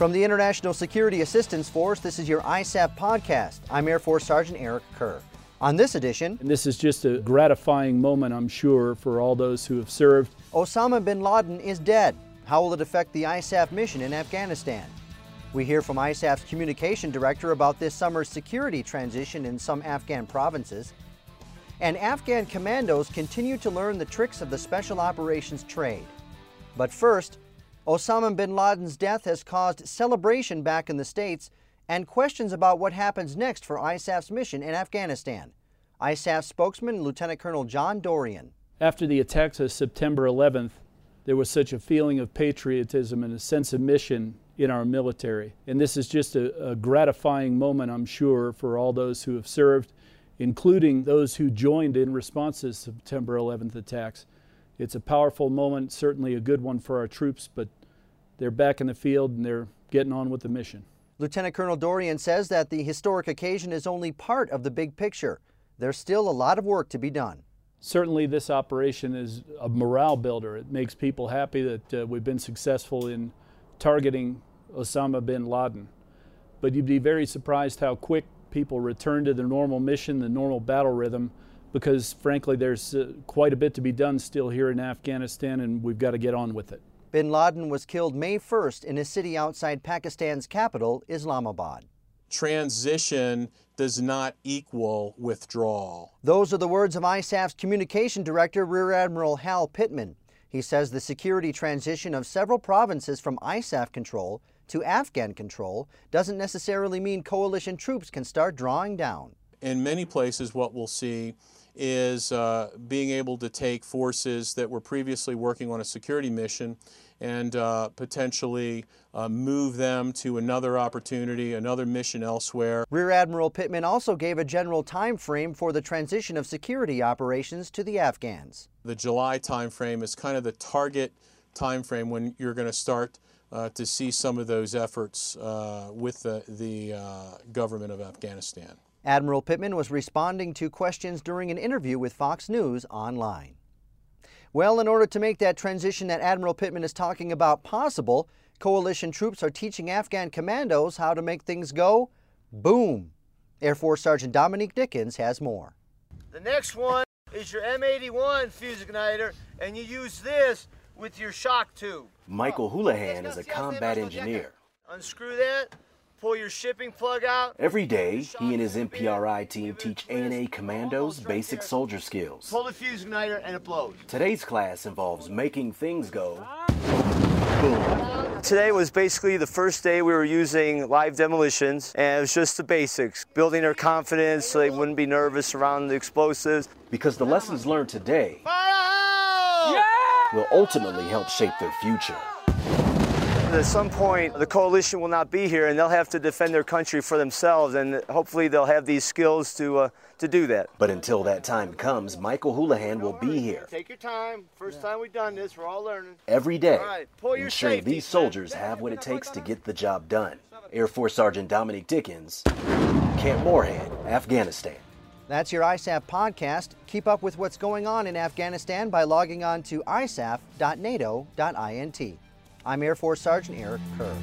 From the International Security Assistance Force, this is your ISAF podcast. I'm Air Force Sergeant Eric Kerr. On this edition, and this is just a gratifying moment, I'm sure, for all those who have served. Osama bin Laden is dead. How will it affect the ISAF mission in Afghanistan? We hear from ISAF's communication director about this summer's security transition in some Afghan provinces. And Afghan commandos continue to learn the tricks of the special operations trade. But first, Osama bin Laden's death has caused celebration back in the States and questions about what happens next for ISAF's mission in Afghanistan. ISAF spokesman Lieutenant Colonel John Dorrian. After the attacks of September 11th, there was such a feeling of patriotism and a sense of mission in our military. And this is just a, a gratifying moment, I'm sure, for all those who have served, including those who joined in response to September 11th attacks. It's a powerful moment, certainly a good one for our troops, but they're back in the field and they're getting on with the mission. Lieutenant Colonel Dorrian says that the historic occasion is only part of the big picture. There's still a lot of work to be done. Certainly, this operation is a morale builder. It makes people happy that uh, we've been successful in targeting Osama bin Laden. But you'd be very surprised how quick people return to their normal mission, the normal battle rhythm, because frankly, there's uh, quite a bit to be done still here in Afghanistan, and we've got to get on with it. Bin Laden was killed May 1st in a city outside Pakistan's capital, Islamabad. Transition does not equal withdrawal. Those are the words of ISAF's communication director, Rear Admiral Hal Pittman. He says the security transition of several provinces from ISAF control to Afghan control doesn't necessarily mean coalition troops can start drawing down. In many places, what we'll see is uh, being able to take forces that were previously working on a security mission and uh, potentially uh, move them to another opportunity, another mission elsewhere. Rear Admiral Pittman also gave a general time frame for the transition of security operations to the Afghans. The July time frame is kind of the target time frame when you're going to start uh, to see some of those efforts uh, with the, the uh, government of Afghanistan. Admiral Pittman was responding to questions during an interview with Fox News online. Well, in order to make that transition that Admiral Pittman is talking about possible, coalition troops are teaching Afghan commandos how to make things go boom. Air Force Sergeant Dominique Dickens has more. The next one is your M81 fuse igniter, and you use this with your shock tube. Michael oh, Houlihan is a combat engineer. Unscrew that, pull your shipping plug out. Every day, he and his MPRI team teach ANA commandos basic soldier skills. Pull the fuse igniter and it blows. Today's class involves making things go boom. Today was basically the first day we were using live demolitions, and it was just the basics, building their confidence so they wouldn't be nervous around the explosives. Because the lessons learned today yeah! will ultimately help shape their future. At some point, the coalition will not be here, and they'll have to defend their country for themselves, and hopefully they'll have these skills to uh, to do that. But until that time comes, Michael Houlihan will be here. Take your time. First time we've done this, we're all learning. Every day, All right, ensuring safety, these soldiers have what it takes to get the job done. Air Force Sergeant Dominic Dickens, Camp Morehead, Afghanistan. That's your ISAF podcast. Keep up with what's going on in Afghanistan by logging on to isaf.nato.int. I'm Air Force Sergeant Eric Kerr.